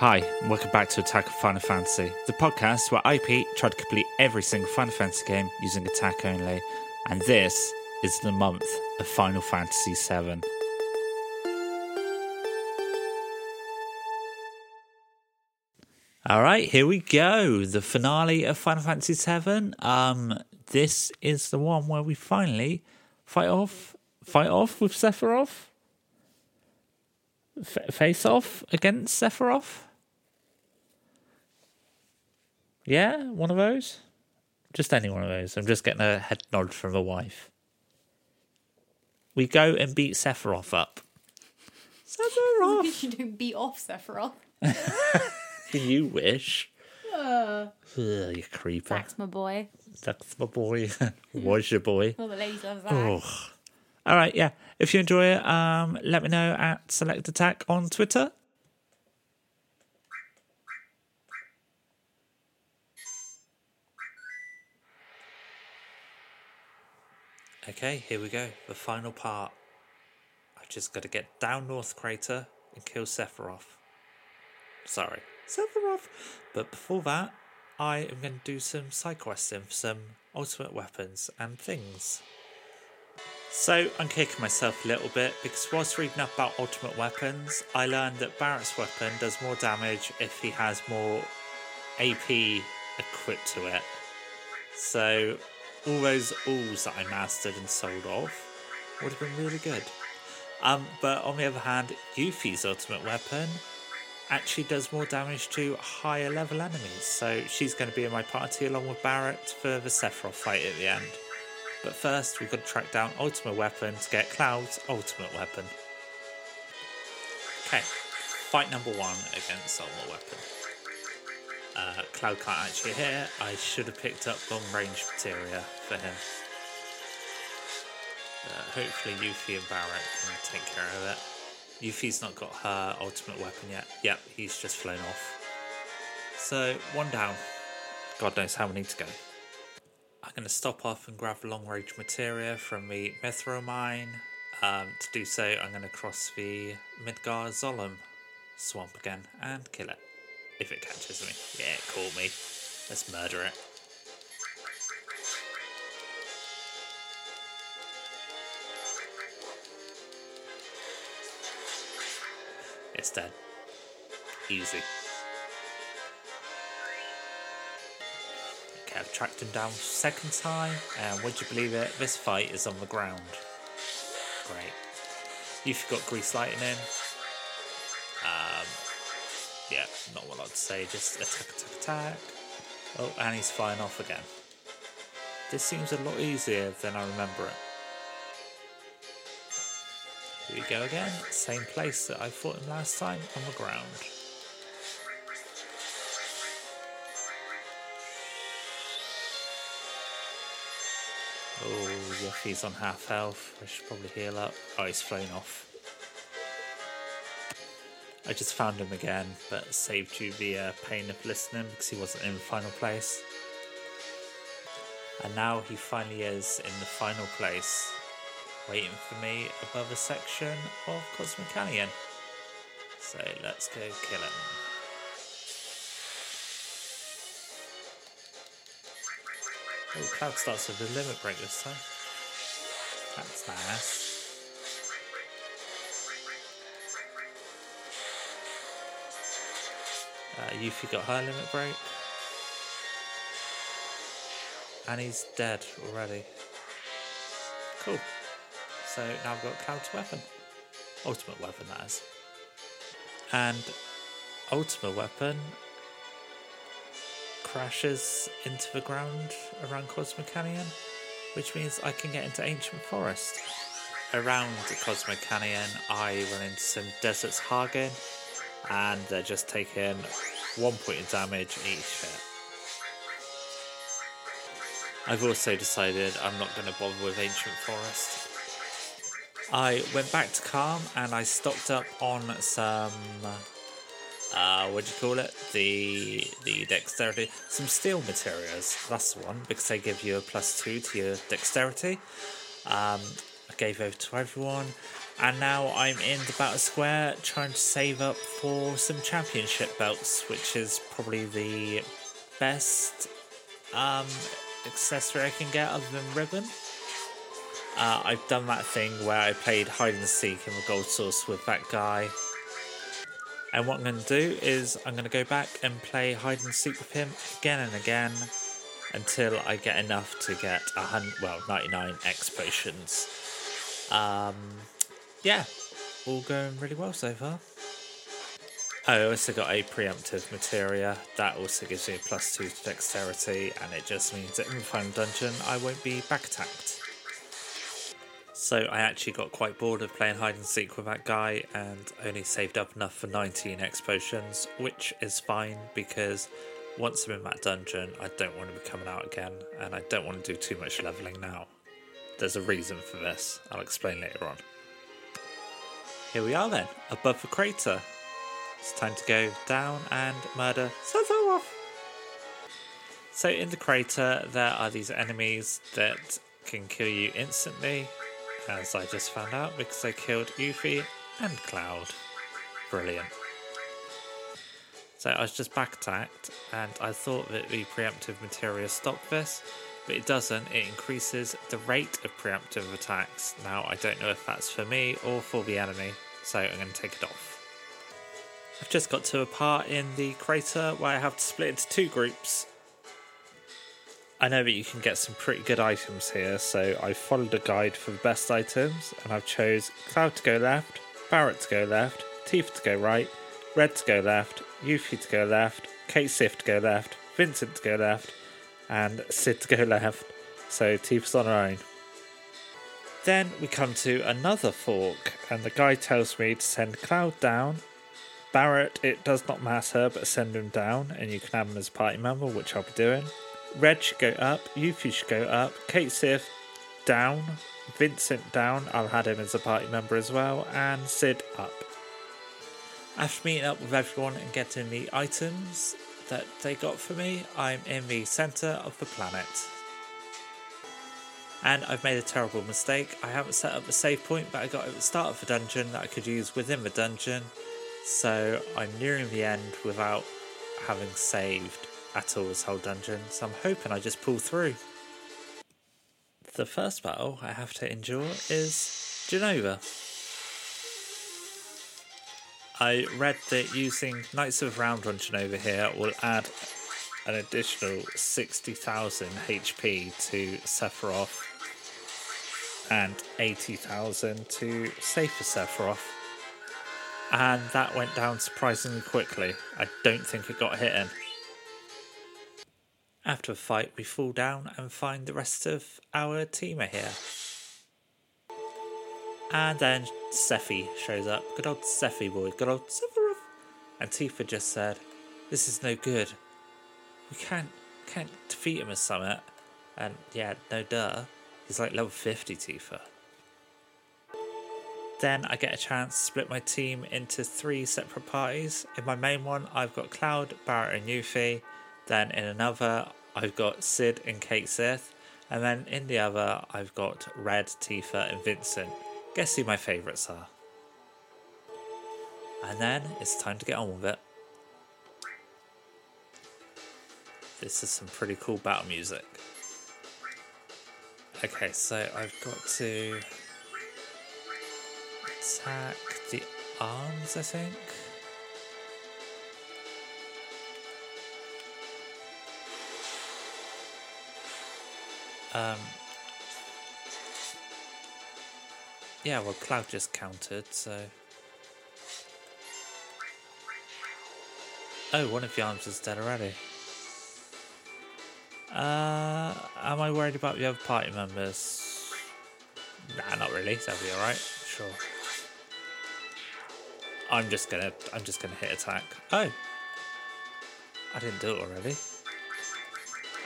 Hi, and welcome back to Attack of Final Fantasy, the podcast where IP tried to complete every single Final Fantasy game using attack only, and this is the month of Final Fantasy VII. All right, here we go. The finale of Final Fantasy VII. Um, this is the one where we finally fight off, fight off with Sephiroth. F- face off against Sephiroth. Yeah, one of those. Just any one of those. I'm just getting a head nod from the wife. We go and beat Sephiroth up. Sephiroth. you don't beat off Sephiroth. you wish. Ugh, you creeper. That's my boy. That's my boy. Was your boy. All the ladies love that. Oh. All right, yeah. If you enjoy it, um, let me know at Select Attack on Twitter. Okay, here we go. The final part. I've just got to get down North Crater and kill Sephiroth. Sorry, Sephiroth. But before that, I am going to do some side questing for some ultimate weapons and things. So I'm kicking myself a little bit because whilst reading up about ultimate weapons, I learned that Barrett's weapon does more damage if he has more AP equipped to it. So all those alls that I mastered and sold off would have been really good. Um, but on the other hand, Yuffie's ultimate weapon actually does more damage to higher level enemies. So she's going to be in my party along with Barrett for the Sephiroth fight at the end. But first, we've got to track down Ultimate Weapon to get Cloud's Ultimate Weapon. Okay, fight number one against Ultimate Weapon. Uh, Cloud can't actually hear. I should have picked up long range materia for him. Uh, hopefully, Yuffie and Barrett can take care of it. Yuffie's not got her ultimate weapon yet. Yep, he's just flown off. So, one down. God knows how many to go. I'm going to stop off and grab long range materia from the Mithril mine. Um, to do so, I'm going to cross the Midgar Zolom swamp again and kill it. If it catches me. Yeah, it caught me. Let's murder it. It's dead. Easy. Okay, I've tracked him down second time, and would you believe it? This fight is on the ground. Great. You've got grease lightning. Not a lot to say, just attack, attack, attack. Oh, and he's flying off again. This seems a lot easier than I remember it. Here we go again, same place that I fought him last time, on the ground. Oh, Yuffie's on half health. I should probably heal up. Oh, he's flown off. I just found him again, but saved you the uh, pain of listening because he wasn't in the final place. And now he finally is in the final place, waiting for me above a section of Cosmic Canyon. So let's go kill him. Oh, Cloud starts with a limit break this time. That's nice. Uh, Yuffie got her limit break. And he's dead already. Cool. So now I've got Cloud's weapon. Ultimate weapon, that is. And ultimate weapon crashes into the ground around Cosmic Canyon, which means I can get into Ancient Forest. Around Cosmic Canyon, I run into some Desert Sahagin, and they're just taking one point of damage each hit. I've also decided I'm not going to bother with Ancient Forest. I went back to Kalm and I stocked up on some uh, what do you call it? The the dexterity, some steel materials. That's the one because they give you a plus two to your dexterity. Um, I gave over to everyone, And now I'm in the battle square trying to save up for some championship belts, which is probably the best um, accessory I can get other than ribbon. Uh, I've done that thing where I played hide and seek in the Gold Saucer with that guy. And what I'm going to do is I'm going to go back and play hide and seek with him again and again until I get enough to get a hundred, well, 99 X potions. Um, yeah, all going really well so far. I also got a preemptive materia that also gives me a plus two to dexterity, and it just means that in the final dungeon I won't be back attacked. So I actually got quite bored of playing hide and seek with that guy and only saved up enough for 19 X potions, which is fine because once I'm in that dungeon, I don't want to be coming out again, and I don't want to do too much leveling now. There's a reason for this, I'll explain later on. Here we are then, above the crater. It's time to go down and murder Sephiroth. So in the crater, there are these enemies that can kill you instantly, as I just found out because I killed Yuffie and Cloud. Brilliant. So I was just back attacked, and I thought that the preemptive materia stopped this, but it doesn't. It increases the rate of preemptive attacks. Now I don't know if that's for me or for the enemy, so I'm going to take it off. I've just got to a part in the crater where I have to split into two groups. I know that you can get some pretty good items here, so I followed a guide for the best items, and I've chose Cloud to go left, Barret to go left, Tifa to go right, Red to go left, Yuffie to go left, Cait Sith to go left, Vincent to go left, and Sid to go left. So Tifa's on her own. Then we come to another fork, and the guy tells me to send Cloud down. Barrett, it does not matter, but send him down, and you can have him as a party member, which I'll be doing. Red should go up, Yuffie should go up, Cait Sith down, Vincent down, I'll add him as a party member as well, and Sid up. After meeting up with everyone and getting the items that they got for me, I'm in the centre of the planet. And I've made a terrible mistake. I haven't set up the save point that I got at the start of the dungeon that I could use within the dungeon. So I'm nearing the end without having saved at all this whole dungeon. So I'm hoping I just pull through. The first battle I have to endure is Jenova. I read that using Knights of Round on over here will add an additional 60,000 HP to Sephiroth and 80,000 to Safer Sephiroth. And that went down surprisingly quickly. I don't think it got hit in. After a fight, we fall down and find the rest of our team are here. And then Sephi shows up. Good old Sephi boy. Good old Sephiroth. And Tifa just said, This is no good. We can't can't defeat him as Summit. And yeah, no duh. He's like level 50 Tifa. Then I get a chance to split my team into three separate parties. In my main one, I've got Cloud, Barret, and Yuffie. Then in another, I've got Sid and Cait Sith. And then in the other, I've got Red, Tifa, and Vincent. Guess who my favourites are? And then it's time to get on with it. This is some pretty cool battle music. Okay, so I've got to attack the arms, I think. Um, yeah, well, Cloud just countered, so. Oh, one of the arms is dead already. Uh, am I worried about the other party members? Nah, not really. They'll be all right. Sure. I'm just gonna. I'm just gonna hit attack. Oh, I didn't do it already.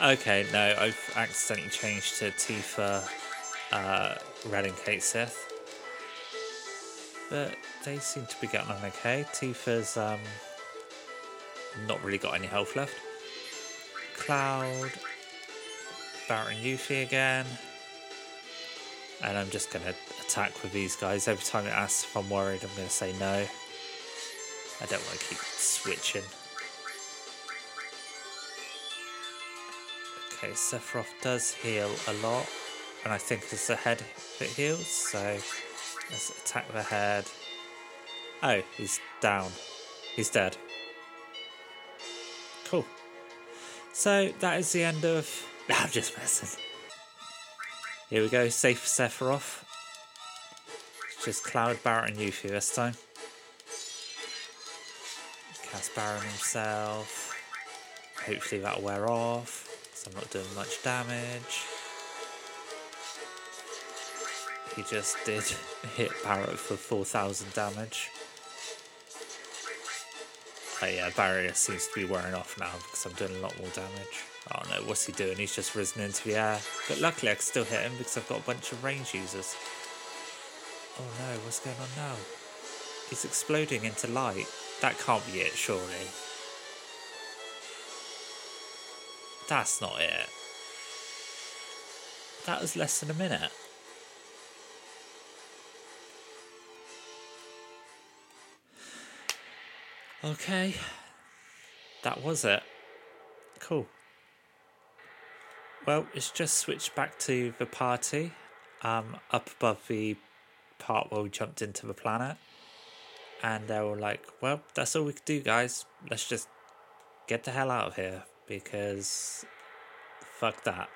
Okay, no, I've accidentally changed to Tifa, uh, Red and Cait Sith. But they seem to be getting on okay. Tifa's um, not really got any health left. Cloud, and Yuffie again. And I'm just going to attack with these guys. Every time it asks if I'm worried, I'm going to say no. I don't want to keep switching. Okay, Sephiroth does heal a lot. And I think it's the head that heals. So let's attack the head. Oh, he's down. He's dead. Cool. So that is the end of. I'm just messing. Here we go, safe Sephiroth. Just Cloud, Barret, and Yuffie this time. Cast Baron himself. Hopefully that'll wear off, because I'm not doing much damage. He just did hit Barret for 4,000 damage. Oh yeah, barrier seems to be wearing off now because I'm doing a lot more damage. Oh no, what's he doing? He's just risen into the air. But luckily I can still hit him because I've got a bunch of range users. Oh no, what's going on now? He's exploding into light. That can't be it, surely. That's not it. That was less than a minute. Okay. That was it. Cool. Well, it's just switched back to the party, um, up above the part where we jumped into the planet. And they were like, well, that's all we could do, guys. Let's just get the hell out of here because fuck that.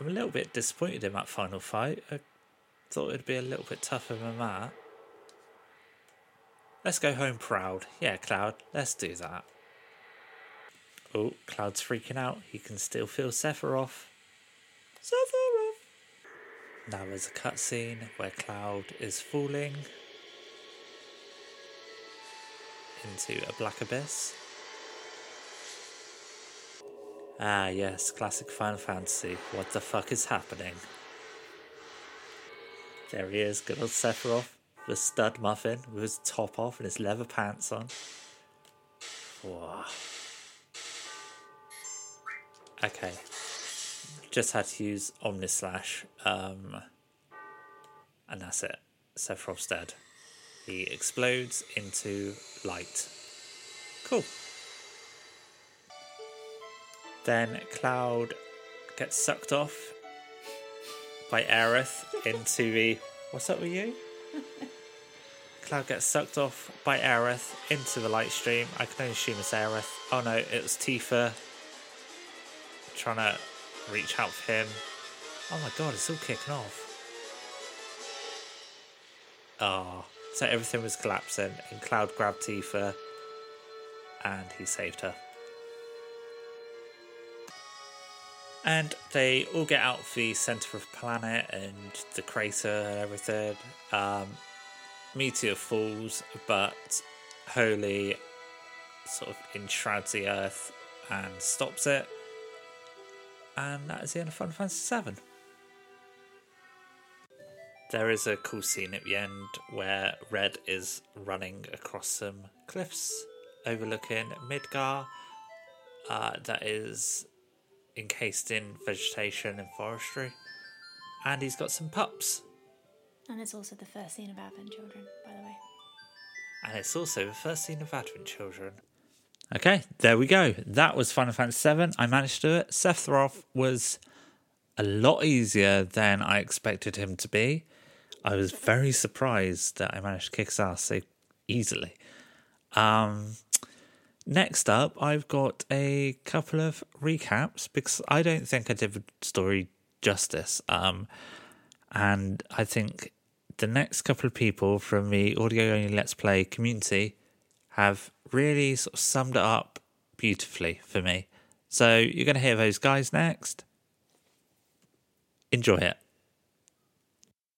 I'm a little bit disappointed in that final fight. I thought it'd be a little bit tougher than that. Let's go home proud. Yeah, Cloud, let's do that. Oh, Cloud's freaking out. He can still feel Sephiroth. Sephiroth! Now there's a cutscene where Cloud is falling into a black abyss. Ah, yes, classic Final Fantasy. What the fuck is happening? There he is, good old Sephiroth, the stud muffin with his top off and his leather pants on. Okay. Just had to use Omnislash, um, and that's it. Sephiroth's dead. He explodes into light. Cool. Then Cloud gets sucked off by Aerith into the. What's up with you? Cloud gets sucked off by Aerith into the light stream. I can only assume it's Aerith. Oh no, it was Tifa trying to reach out for him. Oh my god, it's all kicking off. Oh, so everything was collapsing, and Cloud grabbed Tifa and he saved her. And they all get out of the center of the planet and the crater and everything. Um, Meteor falls, but Holy sort of enshrouds the earth and stops it. And that is the end of Final Fantasy VII. There is a cool scene at the end where Red is running across some cliffs overlooking Midgar. Uh, that is encased in vegetation and forestry. And he's got some pups. And it's also the first scene of Advent Children, by the way. And it's also the first scene of Advent Children. Okay, there we go. That was Final Fantasy VII. I managed to do it. Sephiroth was a lot easier than I expected him to be. I was very surprised that I managed to kick his ass so easily. Um, next up, I've got a couple of recaps because I don't think I did the story justice. Um, and I think the next couple of people from the audio only Let's Play community have really sort of summed it up beautifully for me. So you're going to hear those guys next. Enjoy it.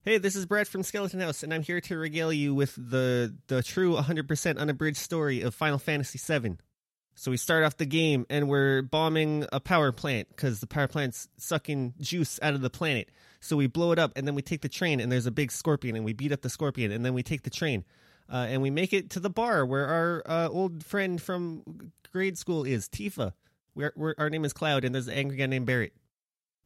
Hey, this is Brad from Skeleton House, and I'm here to regale you with the the true 100% unabridged story of Final Fantasy VII. So we start off the game, and we're bombing a power plant because the power plant's sucking juice out of the planet. So we blow it up, and then we take the train, and there's a big scorpion, and we beat up the scorpion, and then we take the train, uh, and we make it to the bar where our uh, old friend from grade school is Tifa. We're, we're, our name is Cloud, and there's an angry guy named Barrett.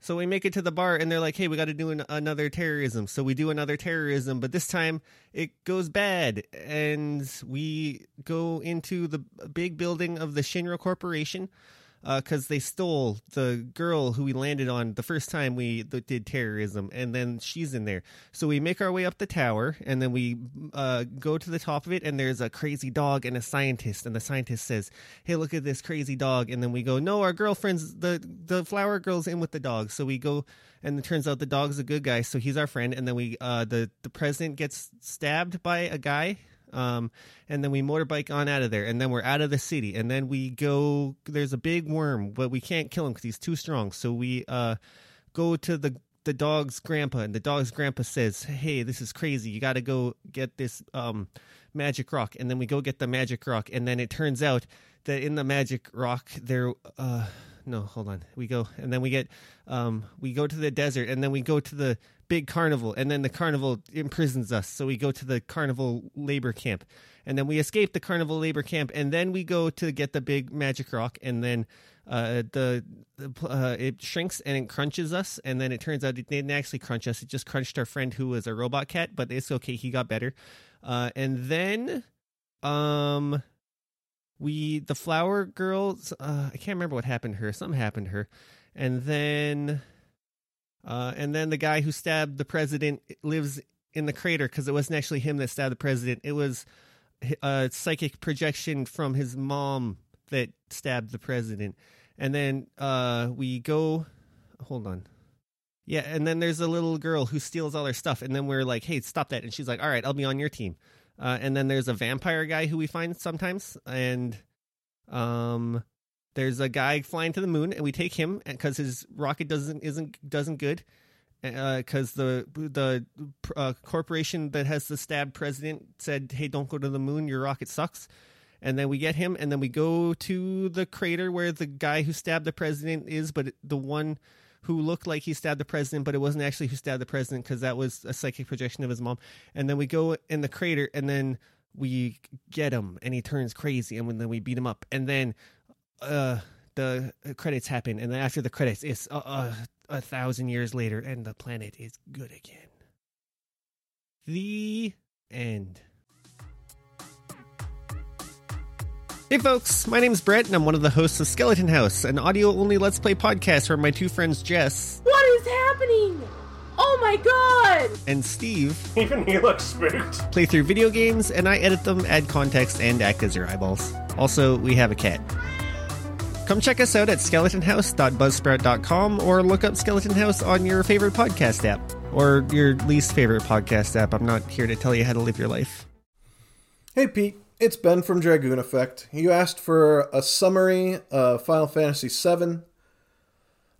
So we make it to the bar and they're like, "Hey, we got to do an- another terrorism." So we do another terrorism, but this time it goes bad and we go into the big building of the Shinra Corporation because they stole the girl who we landed on the first time we did terrorism, and then she's in there. So we make our way up the tower, and then we uh, go to the top of it, and there's a crazy dog and a scientist, and the scientist says, "Hey, look at this crazy dog," and then we go, "No, our girlfriend's the the flower girl's in with the dog." So we go, and it turns out the dog's a good guy, so he's our friend, and then we uh, the the president gets stabbed by a guy um, and then we motorbike on out of there, and then we're out of the city, and then we go. There's a big worm, but we can't kill him because he's too strong. So we uh, go to the the dog's grandpa, and the dog's grandpa says, "Hey, this is crazy. You got to go get this um, magic rock." And then we go get the magic rock, and then it turns out that in the magic rock there. Uh, no, hold on. We go and then we get um we go to the desert and then we go to the big carnival and then the carnival imprisons us. So we go to the carnival labor camp and then we escape the carnival labor camp and then we go to get the big magic rock and then uh the, the uh, it shrinks and it crunches us and then it turns out it didn't actually crunch us. It just crunched our friend who was a robot cat, but it's okay. He got better. Uh and then um we the flower girls uh, i can't remember what happened to her something happened to her and then uh, and then the guy who stabbed the president lives in the crater because it wasn't actually him that stabbed the president. It was a psychic projection from his mom that stabbed the president. And then uh, we go hold on. Yeah and then there's a little girl who steals all our stuff and then we're like hey stop that. And she's like all right i'll be on your team. Uh, and then there's a vampire guy who we find sometimes, and um, there's a guy flying to the moon, and we take him because his rocket doesn't isn't doesn't good, because uh, the the uh, corporation that has the stabbed president said, "Hey, don't go to the moon. Your rocket sucks." And then we get him, and then we go to the crater where the guy who stabbed the president is, but the one who looked like he stabbed the president, but it wasn't actually who stabbed the president because that was a psychic projection of his mom. And then we go in the crater, and then we get him, and he turns crazy, and then we beat him up, and then uh, the credits happen, and then after the credits, it's a, a, a thousand years later, and the planet is good again. The end. Hey folks, my name's Brett and I'm one of the hosts of Skeleton House, an audio only Let's Play podcast where my two friends Jess What is happening? Oh my god! and Steve Even he looks spooked. play through video games and I edit them, add context, and act as your eyeballs. Also, we have a cat. Come check us out at skeletonhouse.buzzsprout.com or look up Skeleton House on your favorite podcast app or your least favorite podcast app. I'm not here to tell you how to live your life. Hey Pete, it's Ben from Dragoon Effect. You asked for a summary of Final Fantasy VII.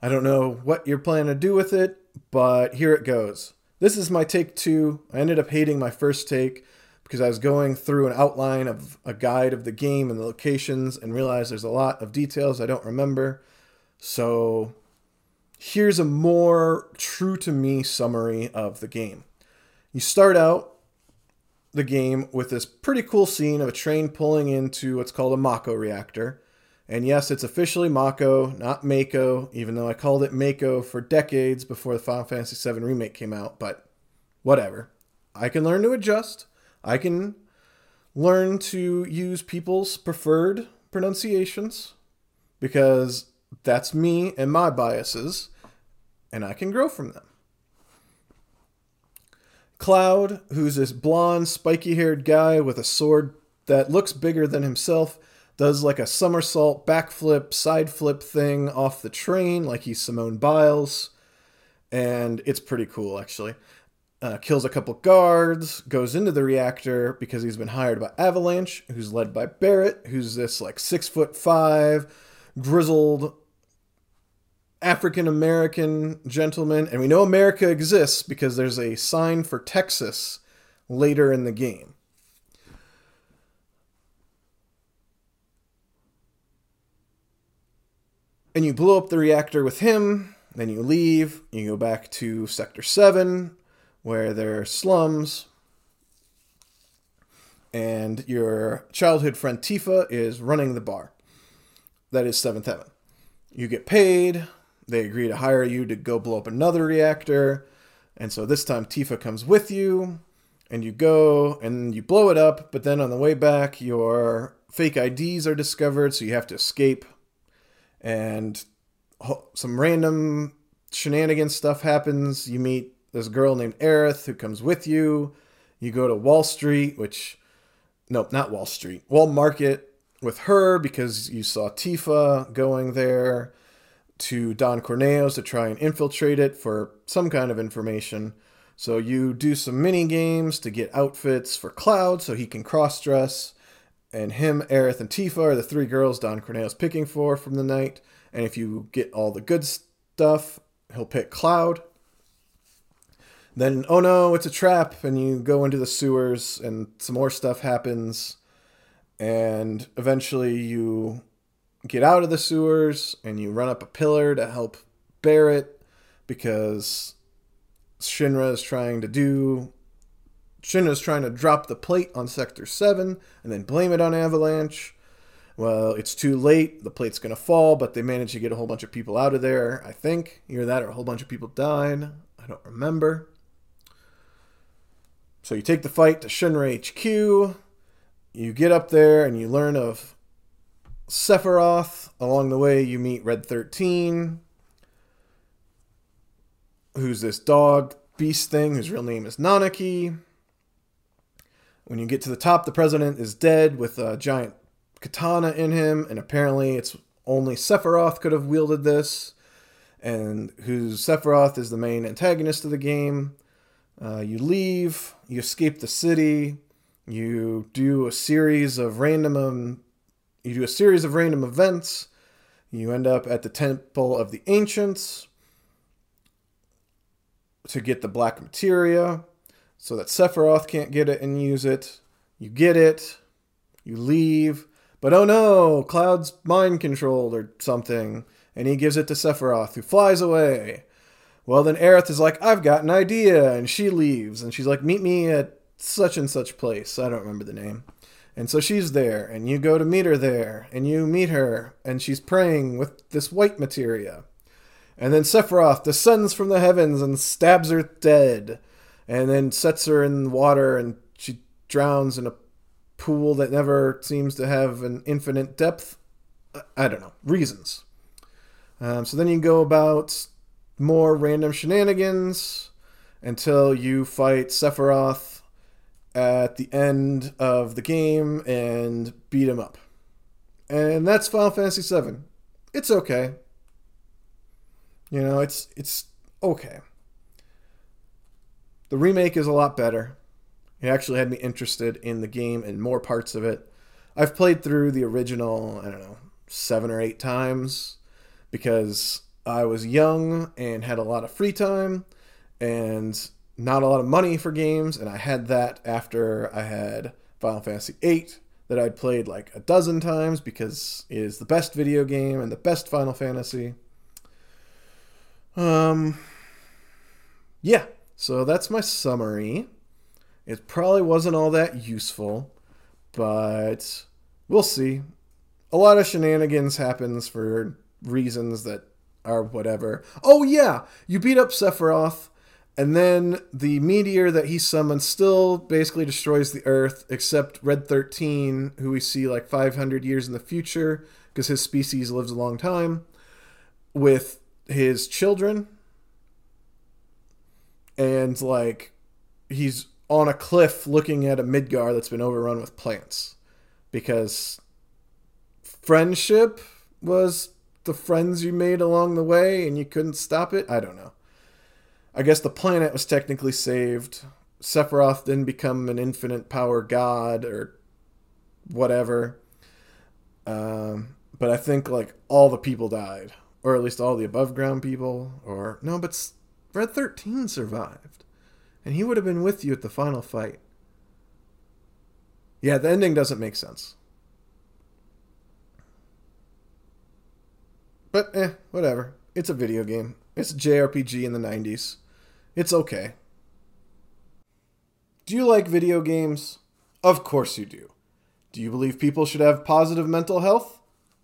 I don't know what you're planning to do with it, but here it goes. This is my take two. I ended up hating my first take because I was going through an outline of a guide of the game and the locations and realized there's a lot of details I don't remember. So here's a more true to me summary of the game. You start out the game with this pretty cool scene of a train pulling into what's called a Mako reactor. And yes, it's officially Mako, not Mako, even though I called it Mako for decades before the Final Fantasy VII Remake came out, but whatever. I can learn to adjust. I can learn to use people's preferred pronunciations because that's me and my biases, and I can grow from them. Cloud, who's this blonde, spiky haired guy with a sword that looks bigger than himself, does like a somersault, backflip, side flip thing off the train, like he's Simone Biles. And it's pretty cool, actually. Uh, kills a couple guards, goes into the reactor because he's been hired by Avalanche, who's led by Barrett, who's this like six foot five, grizzled African American gentleman, and we know America exists because there's a sign for Texas later in the game. And you blow up the reactor with him, then you leave, you go back to Sector 7, where there are slums, and your childhood friend Tifa is running the bar. That is Seventh Heaven. You get paid, they agree to hire you to go blow up another reactor. And so this time Tifa comes with you and you go and you blow it up, but then on the way back, your fake IDs are discovered, so you have to escape. And some random shenanigans stuff happens. You meet this girl named Aerith who comes with you. You go to Wall Street, which, no, not Wall Street, Wall Market with her because you saw Tifa going there to Don Corneo's to try and infiltrate it for some kind of information. So you do some mini games to get outfits for Cloud so he can cross dress. And him, Aerith, and Tifa are the three girls Don Corneo's picking for from the night. And if you get all the good stuff, he'll pick Cloud. Then, oh no, it's a trap, and you go into the sewers, and some more stuff happens. And eventually you get out of the sewers, and you run up a pillar to help Barret because Shinra is trying to do. Shinra is trying to drop the plate on Sector 7 and then blame it on Avalanche. Well, it's too late. The plate's going to fall, but they managed to get a whole bunch of people out of there, I think. Either that or a whole bunch of people died. I don't remember. So you take the fight to Shinra HQ. You get up there and you learn of Sephiroth. Along the way, you meet Red 13, who's this dog beast thing whose real name is Nanaki. When you get to the top, the president is dead with a giant katana in him, and apparently it's only Sephiroth could have wielded this, and whose Sephiroth is the main antagonist of the game. Uh, you leave, you escape the city, you do a series of random um, you do a series of random events. You end up at the Temple of the Ancients, to get the black materia so that Sephiroth can't get it and use it. You get it, you leave, but oh no, Cloud's mind controlled or something, and he gives it to Sephiroth, who flies away. Well, then Aerith is like, I've got an idea, and she leaves, and she's like, Meet me at such and such place. I don't remember the name. And so she's there, and you go to meet her there, and you meet her, and she's praying with this white materia. And then Sephiroth descends from the heavens and stabs her dead, and then sets her in water, and she drowns in a pool that never seems to have an infinite depth. I don't know. Reasons. Um, so then you go about more random shenanigans until you fight Sephiroth at the end of the game and beat him up. And that's Final Fantasy VII. It's okay. You know, it's it's okay. The remake is a lot better. It actually had me interested in the game and more parts of it. I've played through the original, I don't know, seven or eight times because I was young and had a lot of free time and not a lot of money for games, and I had that after I had Final Fantasy VIII that I'd played like a dozen times because it is the best video game and the best Final Fantasy. Um, yeah, so that's my summary. It probably wasn't all that useful, but we'll see. A lot of shenanigans happens for reasons that are whatever. Oh yeah, you beat up Sephiroth, and then the meteor that he summons still basically destroys the Earth, except Red 13, who we see like 500 years in the future, because his species lives a long time, with his children. And like, he's on a cliff looking at a Midgar that's been overrun with plants because friendship was the friends you made along the way and you couldn't stop it. I don't know. I guess the planet was technically saved. Sephiroth didn't become an infinite power god or whatever. Um, but I think like all the people died, or at least all the above ground people. Or no, but Red Thirteen survived and he would have been with you at the final fight. Yeah, the ending doesn't make sense. But eh, whatever. It's a video game. It's a JRPG in the 90s. It's okay. Do you like video games? Of course you do. Do you believe people should have positive mental health?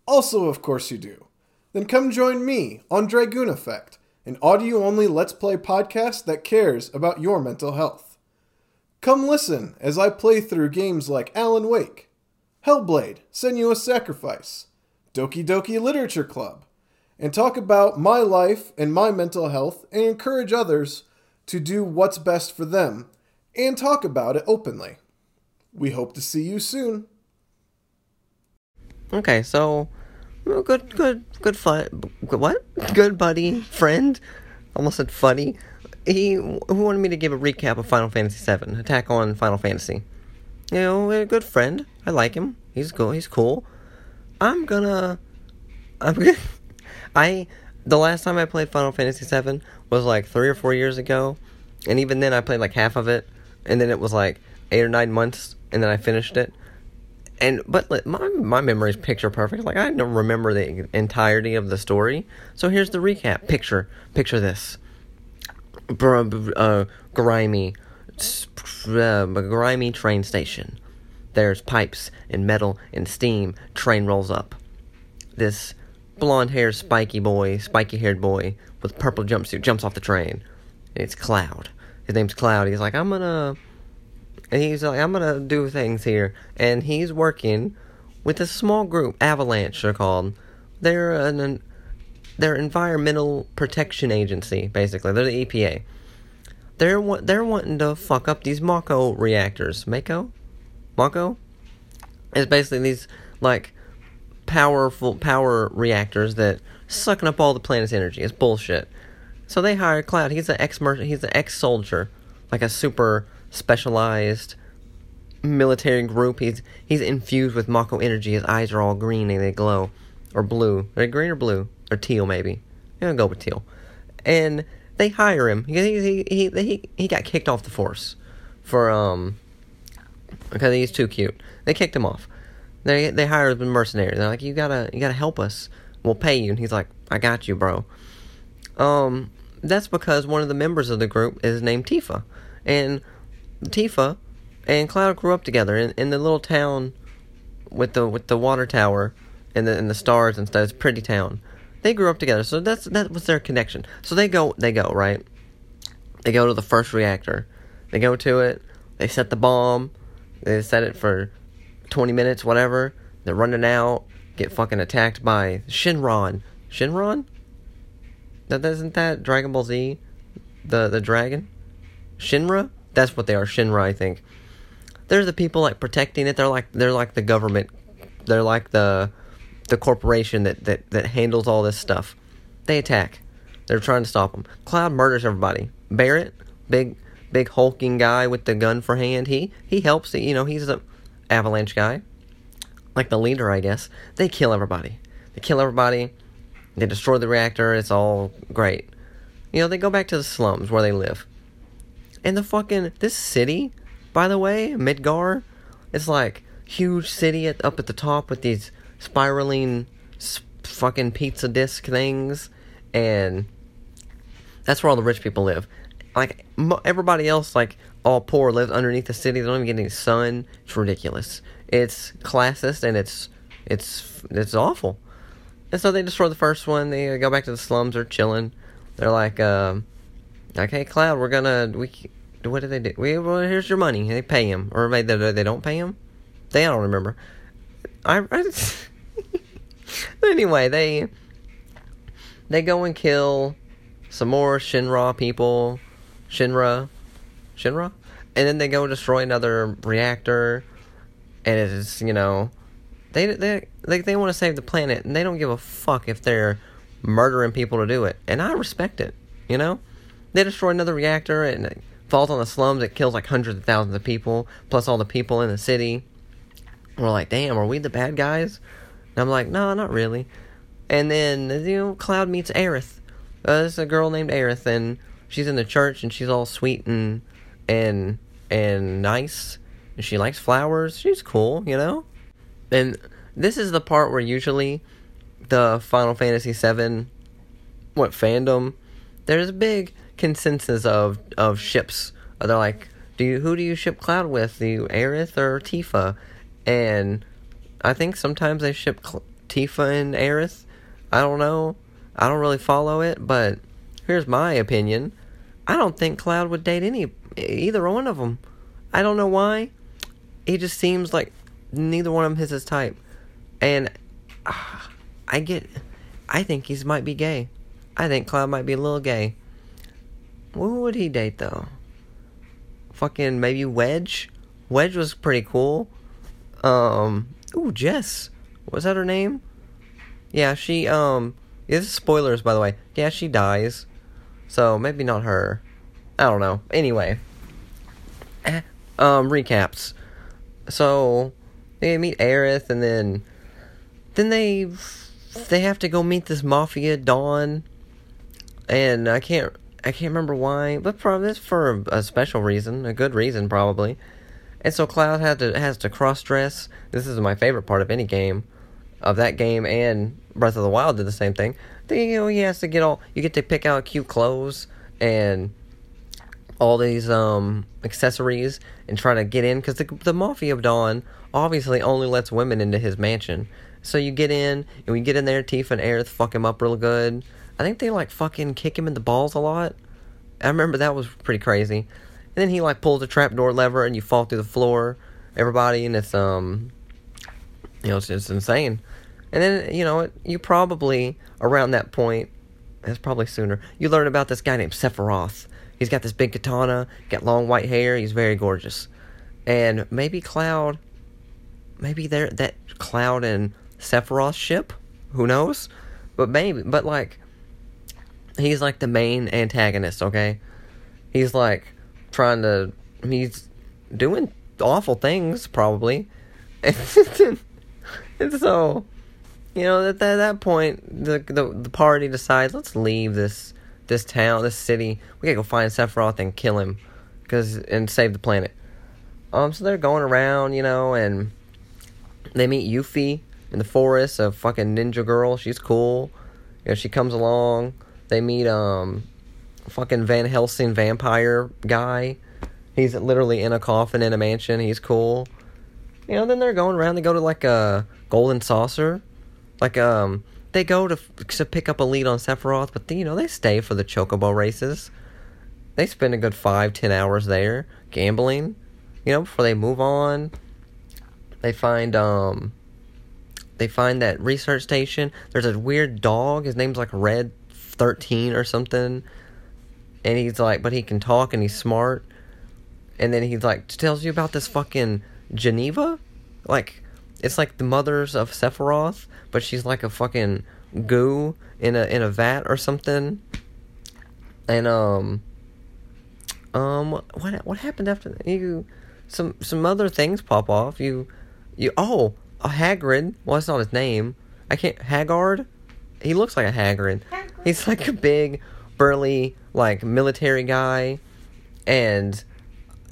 Also, of course you do. Then come join me on Dragoon Effect, an audio only Let's Play podcast that cares about your mental health. Come listen as I play through games like Alan Wake, Hellblade, Senua's Sacrifice, Doki Doki Literature Club, and talk about my life and my mental health and encourage others to do what's best for them and talk about it openly. We hope to see you soon. Okay, so good, good, good fun. What? Good buddy, friend. Almost said funny. He, he wanted me to give a recap of Final Fantasy VII, Attack on Final Fantasy. You know, a good friend. I like him. He's cool. He's cool. I'm gonna. I'm gonna. I. The last time I played Final Fantasy VII was like three or four years ago, and even then I played like half of it, and then it was like eight or nine months, and then I finished it and but my my memory is picture perfect. Like I don't remember the entirety of the story. So here's the recap. Picture picture this. Uh, grimy, uh, grimy train station. There's pipes and metal and steam. Train rolls up. This blonde-haired, spiky boy, spiky-haired boy with purple jumpsuit jumps off the train. And It's Cloud. His name's Cloud. He's like, I'm gonna and he's like, I'm gonna do things here, and he's working with a small group, Avalanche, they're called. They're an, an they're environmental protection agency, basically. They're the EPA. They're they're wanting to fuck up these Mako reactors. Mako, Mako, is basically these like powerful power reactors that sucking up all the planet's energy. It's bullshit. So they hire Cloud. He's an ex he's an ex soldier, like a super specialized military group. He's he's infused with Mako energy. His eyes are all green and they glow, or blue. Are they green or blue or teal? Maybe. Gonna go with teal. And they hire him. He he he he, he got kicked off the force for um because he's too cute. They kicked him off. They they hired him mercenary. They're like, you gotta you gotta help us. We'll pay you. And he's like, I got you, bro. Um, that's because one of the members of the group is named Tifa, and Tifa and Cloud grew up together in, in the little town with the with the water tower and the and the stars and stuff. It's a pretty town. They grew up together, so that's that was their connection. So they go they go right. They go to the first reactor. They go to it. They set the bomb. They set it for twenty minutes, whatever. They're running out. Get fucking attacked by Shinron. Shinron? That isn't that Dragon Ball Z, the the dragon. Shinra. That's what they are, Shinra, I think. They're the people like protecting it. They're like they're like the government. They're like the the corporation that that that handles all this stuff. They attack. They're trying to stop them. Cloud murders everybody. Barret, big big hulking guy with the gun for hand. He he helps. You know he's the avalanche guy, like the leader, I guess. They kill everybody. They kill everybody. They destroy the reactor. It's all great. You know they go back to the slums where they live. And the fucking this city, by the way, Midgar, it's like huge city at, up at the top with these spiraling fucking pizza disc things, and that's where all the rich people live. Like everybody else, like all poor, lives underneath the city. They don't even get any sun. It's ridiculous. It's classist and it's it's it's awful. And so they destroy the first one. They go back to the slums. They're chilling. They're like, um, okay, Cloud, we're gonna we what do they do? We, well, here's your money. They pay him, or they they don't pay him. They I don't remember. I, I anyway they they go and kill some more Shinra people, Shinra, Shinra, and then they go destroy another reactor, and it's you know they they they, they want to save the planet, and they don't give a fuck if they're murdering people to do it, and I respect it. You know, they destroy another reactor and it falls on the slums, it kills like hundreds of thousands of people, plus all the people in the city. We're like, damn, are we the bad guys? And I'm like, no, not really. And then, you know, Cloud meets Aerith. Uh, there's a girl named Aerith, and she's in the church, and she's all sweet and and and nice. And she likes flowers. She's cool, you know. And this is the part where usually the Final Fantasy VII, what fandom, there's a big consensus of of ships. They're like, do you who do you ship Cloud with? Do you Aerith or Tifa? And I think sometimes they ship Cl- Tifa and Aerith. I don't know. I don't really follow it, but here's my opinion. I don't think Cloud would date any either one of them. I don't know why. He just seems like neither one of them is his type, and uh, I get. I think he's might be gay. I think Cloud might be a little gay. Who would he date though? Fucking maybe Wedge. Wedge was pretty cool. Um. Ooh, Jess. Was that her name? Yeah, she. Um. This is spoilers, by the way. Yeah, she dies. So maybe not her. I don't know. Anyway. Eh, um. Recaps. So they meet Aerith, and then then they they have to go meet this mafia Don, and I can't I can't remember why, but probably it's for a special reason, a good reason probably. And so Cloud had to has to cross dress. This is my favorite part of any game, of that game and Breath of the Wild did the same thing. You know, he has to get all you get to pick out cute clothes and all these um accessories and try to get in because the the Mafia of Dawn obviously only lets women into his mansion. So you get in and we get in there. Tifa and Aerith fuck him up real good. I think they like fucking kick him in the balls a lot. I remember that was pretty crazy. And then he like pulls a trapdoor lever and you fall through the floor, everybody, and it's um, you know, it's just insane. And then you know, you probably around that point, it's probably sooner. You learn about this guy named Sephiroth. He's got this big katana, got long white hair. He's very gorgeous, and maybe Cloud, maybe there that Cloud and Sephiroth ship. Who knows? But maybe, but like he's like the main antagonist, okay? He's like trying to he's doing awful things probably. And, and so you know at that, at that point the, the the party decides let's leave this this town, this city. We gotta go find Sephiroth and kill him cuz and save the planet. Um so they're going around, you know, and they meet Yuffie in the forest, a fucking ninja girl. She's cool. You know, she comes along they meet um fucking Van Helsing vampire guy. He's literally in a coffin in a mansion. He's cool. You know, then they're going around. They go to like a golden saucer. Like um they go to to pick up a lead on Sephiroth, but you know, they stay for the chocobo races. They spend a good five, ten hours there gambling, you know, before they move on. They find um they find that research station. There's a weird dog. His name's like Red 13 or something. And he's like, but he can talk and he's smart. And then he's like, tells you about this fucking Jenova? Like, it's like the mothers of Sephiroth, but she's like a fucking goo in a in a vat or something. And um um what what happened after that? You some some other things pop off. You you oh, a Hagrid. Well, that's not his name. I can't Haggard. He looks like a Hagrid. He's like a big, burly, like military guy, and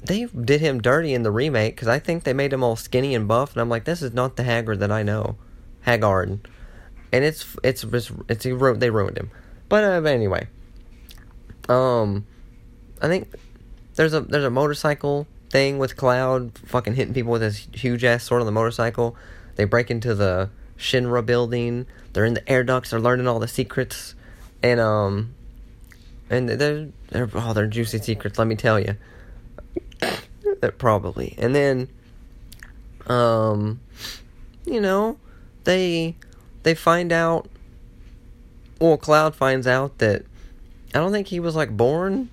they did him dirty in the remake because I think they made him all skinny and buff, and I'm like, this is not the Hagrid that I know, Haggard, and it's it's it's, it's they ruined him. But uh, anyway, um, I think there's a there's a motorcycle thing with Cloud fucking hitting people with his huge ass sword on the motorcycle. They break into the Shinra building. They're in the air ducts. They're learning all the secrets and um, and they're they're oh they're juicy secrets. Let me tell you, probably. And then, um, you know, they they find out. Well, Cloud finds out that I don't think he was like born,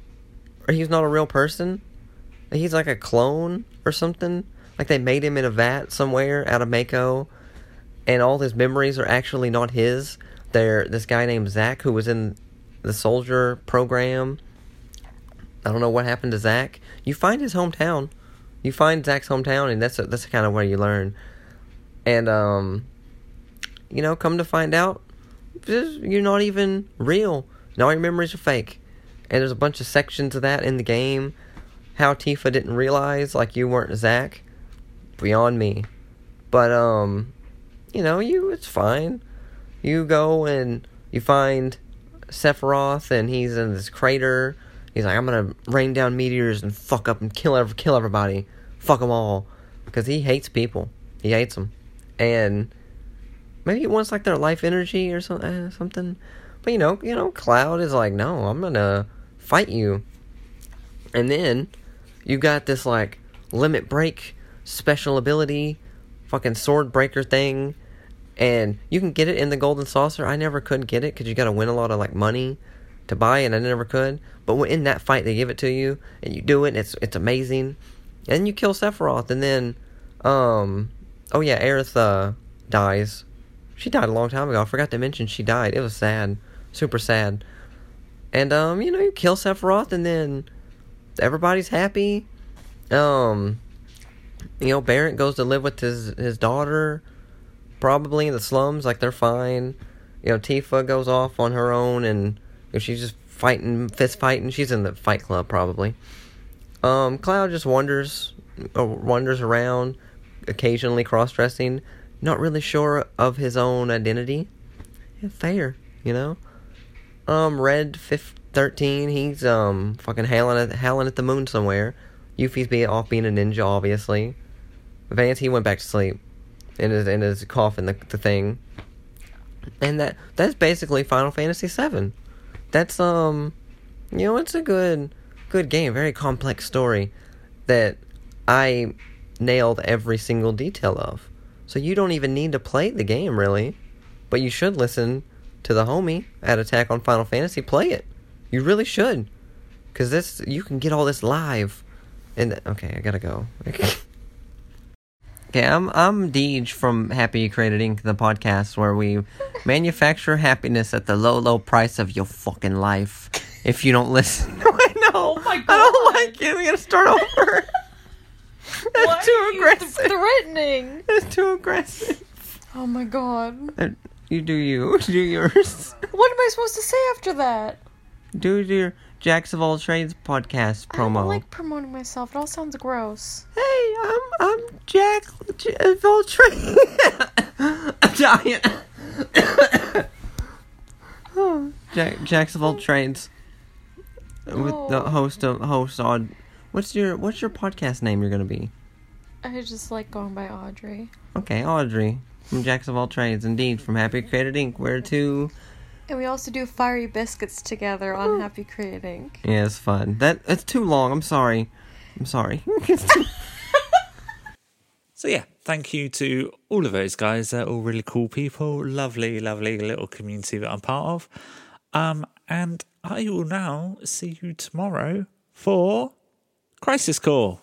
or he's not a real person. He's like a clone or something. Like they made him in a vat somewhere out of Mako, and all his memories are actually not his there this guy named Zack who was in the soldier program. I don't know what happened to Zack. You find his hometown. You find Zack's hometown, and that's that's kind of where you learn. And um, you know, come to find out, you're not even real. All your memories are fake. And there's a bunch of sections of that in the game. How Tifa didn't realize like you weren't Zach, beyond me. But um, you know, you it's fine you go and you find Sephiroth, and he's in this crater. He's like, I'm gonna rain down meteors and fuck up and kill every, kill everybody, fuck them all, because he hates people. He hates them, and maybe it wants like their life energy or so, uh, something. But you know, you know, Cloud is like, no, I'm gonna fight you. And then you got this like limit break special ability, fucking sword breaker thing, and you can get it in the golden saucer. I never could get it because you got to win a lot of like money to buy it. And I never could. But in that fight, they give it to you, and you do it. And it's it's amazing. And you kill Sephiroth, and then, um, oh yeah, Aerith uh, dies. She died a long time ago. I forgot to mention she died. It was sad, super sad. And um, you know, you kill Sephiroth, and then everybody's happy. Um, you know, Barret goes to live with his his daughter, probably in the slums. Like they're fine. You know, Tifa goes off on her own, and know, she's just fighting, fist fighting. She's in the fight club probably. Um, Cloud just wanders, uh, wanders around, occasionally cross-dressing, not really sure of his own identity. Yeah, fair, you know. Um, Red fif- thirteen, he's um fucking howling at howling at the moon somewhere. Yuffie's be off being a ninja, obviously. Vance, he went back to sleep in his in his coffin, the the thing. And that that's basically Final Fantasy VII. That's um, you know, it's a good good game, very complex story that I nailed every single detail of. So you don't even need to play the game really, but you should listen to the homie at Attack on Final Fantasy. Play it. You really should, cause this you can get all this live. And okay, I gotta go. Okay, I'm I'm Deej from Happy Created Inc., the podcast where we manufacture happiness at the low, low price of your fucking life. If you don't listen, I know. Oh my I don't like it. We gotta start over. That's Why too aggressive. threatening. That's too aggressive. Oh my god. Uh, You do you. Do yours. What am I supposed to say after that? Do your Jacks of All Trades podcast promo. I don't like promoting myself. It all sounds gross. Hey, I'm I'm Jack J- of All Trades. Italian. oh, Jack Jacks of All oh. Trades. With the Oh. host of host on. What's your what's your podcast name? You're gonna be. I just like going by Audrey. Okay, Audrey from Jacks of All Trades. Indeed, from Happy Created Inc. Where to. And we also do fiery biscuits together on Happy Creating. Yeah, it's fun. That it's too long. I'm sorry. I'm sorry. So yeah, thank you to all of those guys. They're all really cool people. Lovely, lovely little community that I'm part of. Um, and I will now see you tomorrow for Crisis Core.